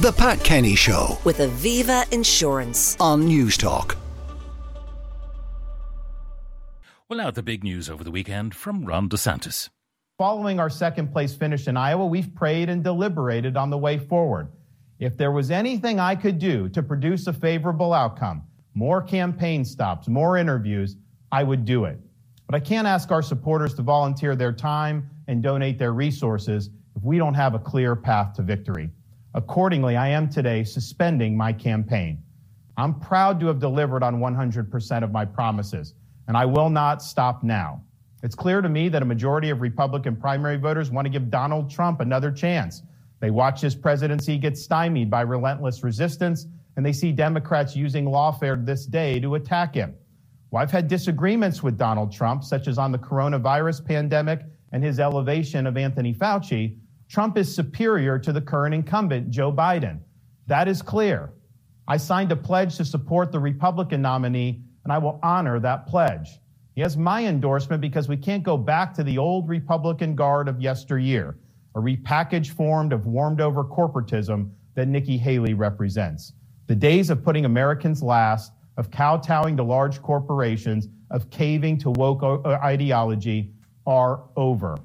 The Pat Kenny Show with Aviva Insurance. on Newstalk. Well, now the big news over the weekend from Ron DeSantis. Following our second place finish in Iowa, we've prayed and deliberated on the way forward. If there was anything I could do to produce a favorable outcome, more campaign stops, more interviews, I would do it. But I can't ask our supporters to volunteer their time and donate their resources if we don't have a clear path to victory. Accordingly, I am today suspending my campaign. I'm proud to have delivered on 100% of my promises, and I will not stop now. It's clear to me that a majority of Republican primary voters want to give Donald Trump another chance. They watch his presidency get stymied by relentless resistance, and they see Democrats using lawfare this day to attack him. Well, I've had disagreements with Donald Trump, such as on the coronavirus pandemic and his elevation of Anthony Fauci. Trump is superior to the current incumbent, Joe Biden. That is clear. I signed a pledge to support the Republican nominee, and I will honor that pledge. He has my endorsement because we can't go back to the old Republican guard of yesteryear, a repackaged form of warmed over corporatism that Nikki Haley represents. The days of putting Americans last, of kowtowing to large corporations, of caving to woke uh, ideology are over.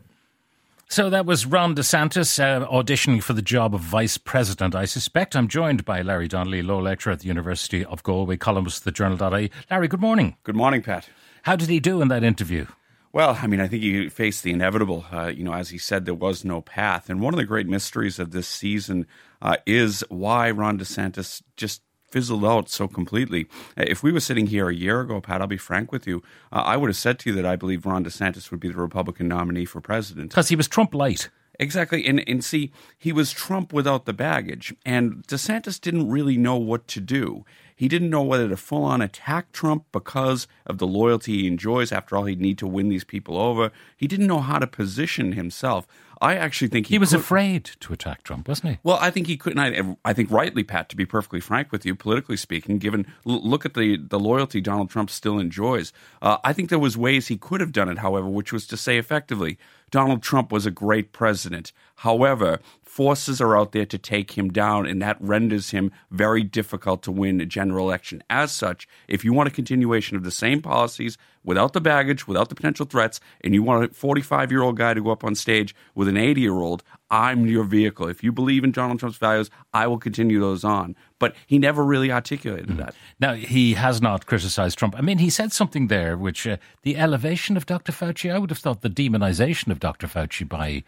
So that was Ron DeSantis uh, auditioning for the job of vice president. I suspect I'm joined by Larry Donnelly, law lecturer at the University of Galway, columnist at the Journal.ie. Larry, good morning. Good morning, Pat. How did he do in that interview? Well, I mean, I think he faced the inevitable. Uh, you know, as he said, there was no path. And one of the great mysteries of this season uh, is why Ron DeSantis just fizzled out so completely. Uh, If we were sitting here a year ago, Pat, I'll be frank with you, uh, I would have said to you that I believe Ron DeSantis would be the Republican nominee for president. Because he was Trump light. Exactly. And, and see, he was Trump without the baggage. And DeSantis didn't really know what to do. He didn't know whether to full on attack Trump because of the loyalty he enjoys. After all, he'd need to win these people over. He didn't know how to position himself. I actually think he, He was could- afraid to attack Trump, wasn't he? well, I think he couldn't. I, I think rightly, Pat. To be perfectly frank with you, politically speaking, given look at the the loyalty Donald Trump still enjoys, uh, I think there was ways he could have done it. However, which was to say effectively, Donald Trump was a great president. However, forces are out there to take him down, and that renders him very difficult to win a general election. As such, if you want a continuation of the same policies without the baggage, without the potential threats, and you want a 45 year old guy to go up on stage with an 80 year old, I'm your vehicle. If you believe in Donald Trump's values, I will continue those on. But he never really articulated that. Now, he has not criticised Trump. I mean, he said something there which uh, the elevation of Dr. Fauci, I would have thought the demonization of Dr. Fauci by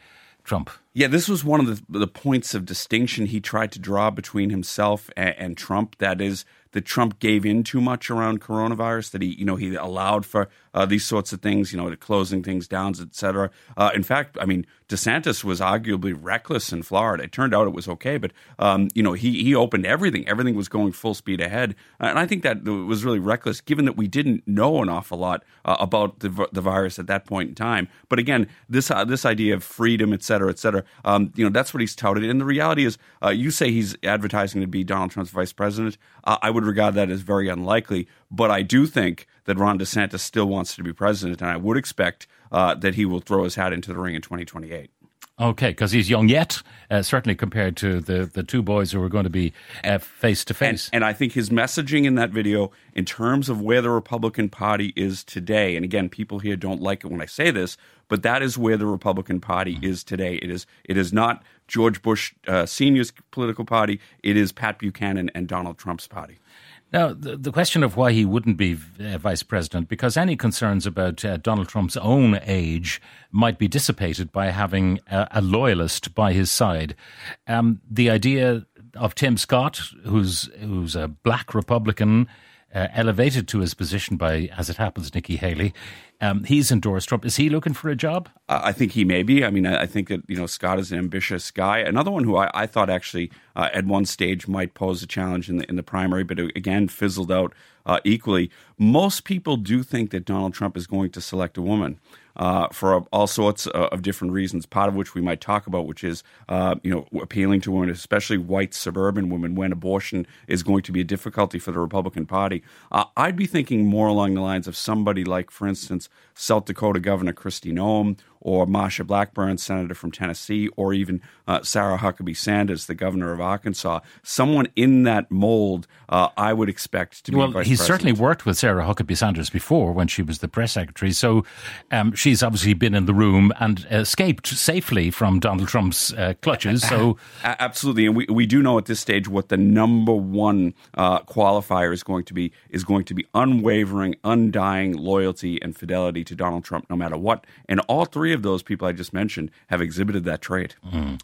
Trump. Yeah, this was one of the, the points of distinction he tried to draw between himself and, and Trump. That is, that Trump gave in too much around coronavirus. That he, you know, he allowed for uh, these sorts of things, you know, to closing things down, et cetera. Uh, in fact, I mean, DeSantis was arguably reckless in Florida. It turned out it was okay, but um, you know, he he opened everything. Everything was going full speed ahead, and I think that was really reckless, given that we didn't know an awful lot uh, about the the virus at that point in time. But again, this uh, this idea of freedom, et cetera, et cetera, um, you know, that's what he's touted. And the reality is, uh, you say he's advertising to be Donald Trump's vice president. Uh, I would regard that as very unlikely, but I do think that Ron DeSantis still wants to be president, and I would expect uh, that he will throw his hat into the ring in 2028. Okay, because he's young yet, uh, certainly compared to the, the two boys who are going to be face to face. and I think his messaging in that video, in terms of where the Republican Party is today, and again, people here don't like it when I say this, but that is where the Republican Party is today. It is it is not George Bush uh, Senior's political party. It is Pat Buchanan and Donald Trump's party. Now, the, the question of why he wouldn't be uh, vice president, because any concerns about uh, Donald Trump's own age might be dissipated by having a, a loyalist by his side. Um, the idea of Tim Scott, who's who's a black Republican, uh, elevated to his position by, as it happens, Nikki Haley. Um, he's endorsed Trump. Is he looking for a job? I think he may be. I mean, I, think that you know Scott is an ambitious guy. Another one who I, I thought actually uh, at one stage might pose a challenge in the in the primary, but again fizzled out uh, equally. Most people do think that Donald Trump is going to select a woman. Uh, for all sorts uh, of different reasons, part of which we might talk about, which is uh, you know appealing to women, especially white suburban women, when abortion is going to be a difficulty for the Republican Party. Uh, I'd be thinking more along the lines of somebody like, for instance, South Dakota Governor Kristi Noem or Marsha Blackburn, senator from Tennessee, or even uh, Sarah Huckabee Sanders, the governor of Arkansas. Someone in that mold, uh, I would expect to be well. vice he's president. certainly worked with Sarah Huckabee Sanders before when she was the press secretary, so um, she's obviously been in the room and escaped safely from Donald Trump's uh, clutches. So absolutely, and we, we do know at this stage what the number one uh, qualifier is going to be is going to be unwavering, undying loyalty and fidelity to Donald Trump, no matter what. And all three of those people I just mentioned have exhibited that trait. Mm.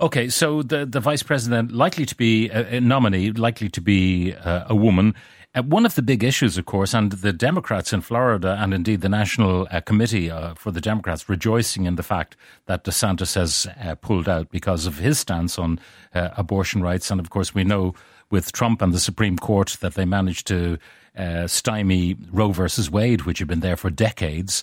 Okay, so the the vice president likely to be a, a nominee, likely to be uh, a woman. Uh, one of the big issues, of course, and the Democrats in Florida and indeed the National uh, Committee uh, for the Democrats rejoicing in the fact that DeSantis has uh, pulled out because of his stance on uh, abortion rights. And of course, we know with Trump and the Supreme Court that they managed to uh, stymie Roe versus Wade, which had been there for decades.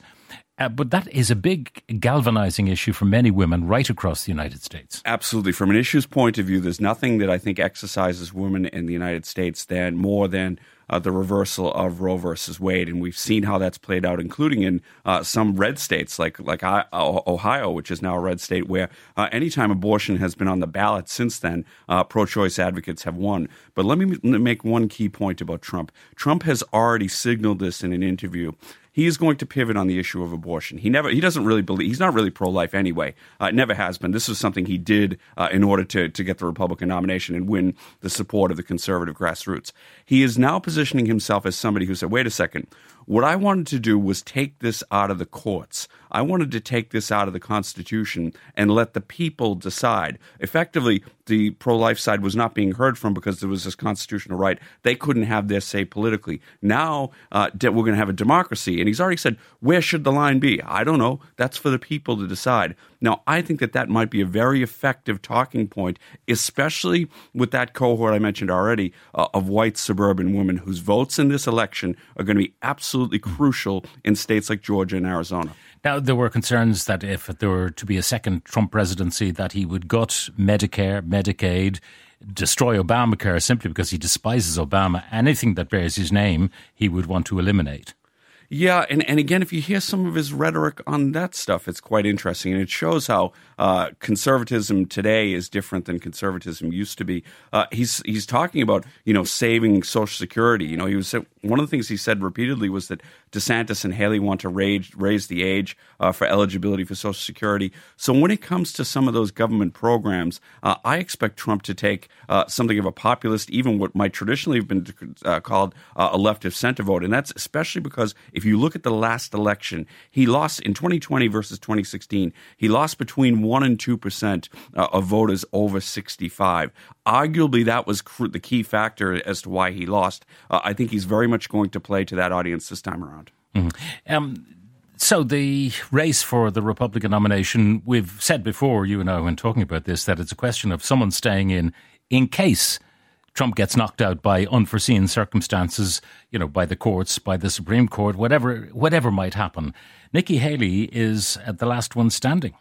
Uh, but that is a big galvanizing issue for many women right across the United States. Absolutely. From an issues point of view, there's nothing that I think exercises women in the United States than more than uh, the reversal of Roe versus Wade, and we've seen how that's played out, including in uh, some red states like like uh, Ohio, which is now a red state, where uh, anytime abortion has been on the ballot since then, uh, pro-choice advocates have won. But let me make one key point about Trump. Trump has already signaled this in an interview he is going to pivot on the issue of abortion. He never, he doesn't really believe, he's not really pro life anyway. Uh, never has been. This is something he did uh, in order to, to get the Republican nomination and win the support of the conservative grassroots. He is now positioning himself as somebody who said, wait a second, what I wanted to do was take this out of the courts. I wanted to take this out of the Constitution and let the people decide. Effectively, the pro life side was not being heard from because there was this constitutional right. They couldn't have their say politically. Now uh, we're going to have a democracy. He's already said, where should the line be? I don't know. That's for the people to decide. Now, I think that that might be a very effective talking point, especially with that cohort I mentioned already uh, of white suburban women whose votes in this election are going to be absolutely crucial in states like Georgia and Arizona. Now, there were concerns that if there were to be a second Trump presidency, that he would gut Medicare, Medicaid, destroy Obamacare simply because he despises Obama. Anything that bears his name, he would want to eliminate. Yeah, and, and again, if you hear some of his rhetoric on that stuff, it's quite interesting. And it shows how uh, conservatism today is different than conservatism used to be. Uh, he's he's talking about you know saving Social Security. You know, he was one of the things he said repeatedly was that DeSantis and Haley want to raise raise the age uh, for eligibility for Social Security. So when it comes to some of those government programs, uh, I expect Trump to take uh, something of a populist, even what might traditionally have been uh, called a leftist center vote, and that's especially because if you look at the last election, he lost in 2020 versus 2016. He lost between 1 and 2% uh, of voters over 65. Arguably, that was cr- the key factor as to why he lost. Uh, I think he's very much going to play to that audience this time around. Mm-hmm. Um, so the race for the Republican nomination, we've said before, you and I, when talking about this, that it's a question of someone staying in in case Trump gets knocked out by unforeseen circumstances, you know, by the courts, by the Supreme Court, whatever whatever might happen. Nikki Haley is at the last one standing.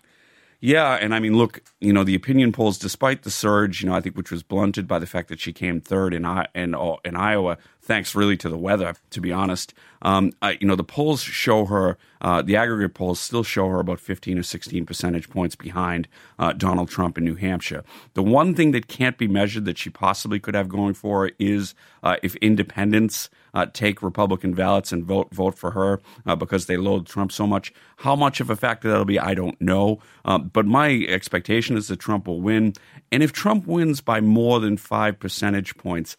Yeah, and I mean, look, you know, the opinion polls, despite the surge, you know, I think which was blunted by the fact that she came third in in, in Iowa, thanks really to the weather, to be honest. Um, I, you know, the polls show her, uh, the aggregate polls still show her about 15 or 16 percentage points behind uh, Donald Trump in New Hampshire. The one thing that can't be measured that she possibly could have going for her is uh, if independents uh, take Republican ballots and vote vote for her uh, because they loathe Trump so much. How much of a factor that'll be, I don't know. Um, but my expectation is that Trump will win. And if Trump wins by more than five percentage points,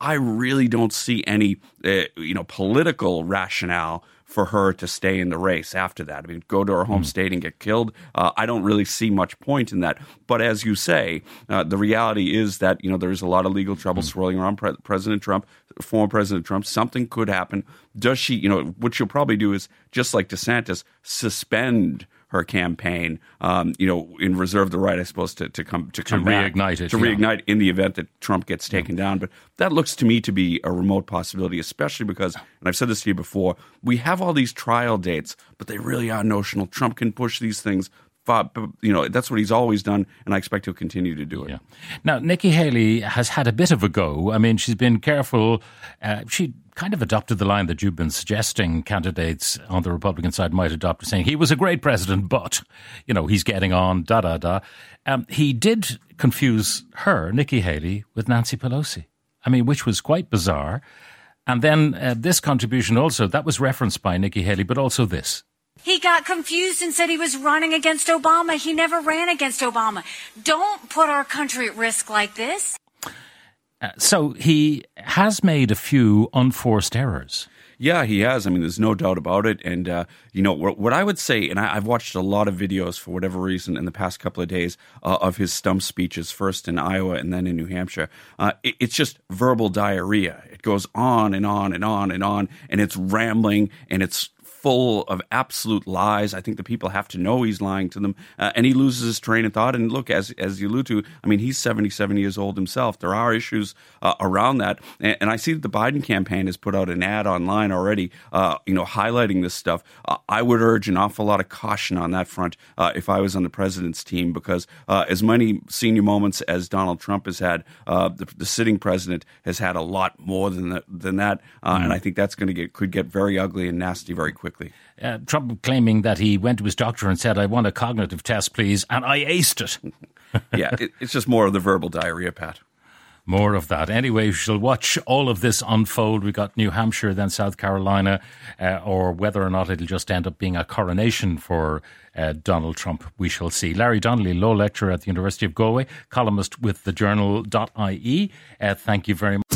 I really don't see any, uh, you know, political rationale for her to stay in the race after that. I mean, go to her home mm. state and get killed. Uh, I don't really see much point in that. But as you say, uh, the reality is that you know there is a lot of legal trouble mm. swirling around Pre- President Trump, former President Trump. Something could happen. Does she? You know, what she'll probably do is just like DeSantis, suspend her campaign, um, you know, in reserve the right, I suppose, to, to come to come to reignite it, to yeah. reignite in the event that Trump gets taken down. But that looks to me to be a remote possibility, especially because, and I've said this to you before, we have all these trial dates, but they really are notional. Trump can push these things you know that's what he's always done, and I expect he'll continue to do it. Yeah. Now, Nikki Haley has had a bit of a go. I mean, she's been careful. Uh, she kind of adopted the line that you've been suggesting candidates on the Republican side might adopt, saying he was a great president, but, you know, he's getting on, da da da. Um, he did confuse her, Nikki Haley, with Nancy Pelosi. I mean, which was quite bizarre. And then uh, this contribution also, that was referenced by Nikki Haley, but also this. He got confused and said he was running against Obama. He never ran against Obama. Don't put our country at risk like this. Uh, so he has made a few unforced errors. Yeah, he has. I mean, there's no doubt about it. And, uh, you know, what, what, I would say, and I, have watched a lot of videos for whatever reason in the past couple of days uh, of his stump speeches, first in Iowa and then in New Hampshire. Uh, it, it's just verbal diarrhea. It goes on and on and on and on, and it's rambling and it's full of absolute lies. I think the people have to know he's lying to them, uh, and he loses his train of thought. And look, as as you allude to, I mean, he's seventy seven years old himself. There are issues uh, around that, and, and, I see that the Biden campaign has put out an ad online already, uh, you know, highlighting this stuff. Uh, I would urge an awful lot of caution on that front uh, if I was on the president's team, because uh, as many senior moments as Donald Trump has had, the, the, sitting president has had a lot more than that, than that, mm. and I think that's going to get could get very ugly and nasty very quickly. Uh, Trump claiming that he went to his doctor and said, I want a cognitive test, please, and I aced it. yeah, it, it's just more of the verbal diarrhea, Pat. More of that. Anyway, we shall watch all of this unfold. We got New Hampshire, then South Carolina, uh, or whether or not it'll just end up being a coronation for uh, Donald Trump. We shall see. Larry Donnelly, law lecturer at the University of Galway, columnist with the journal.ie. Uh, thank you very much.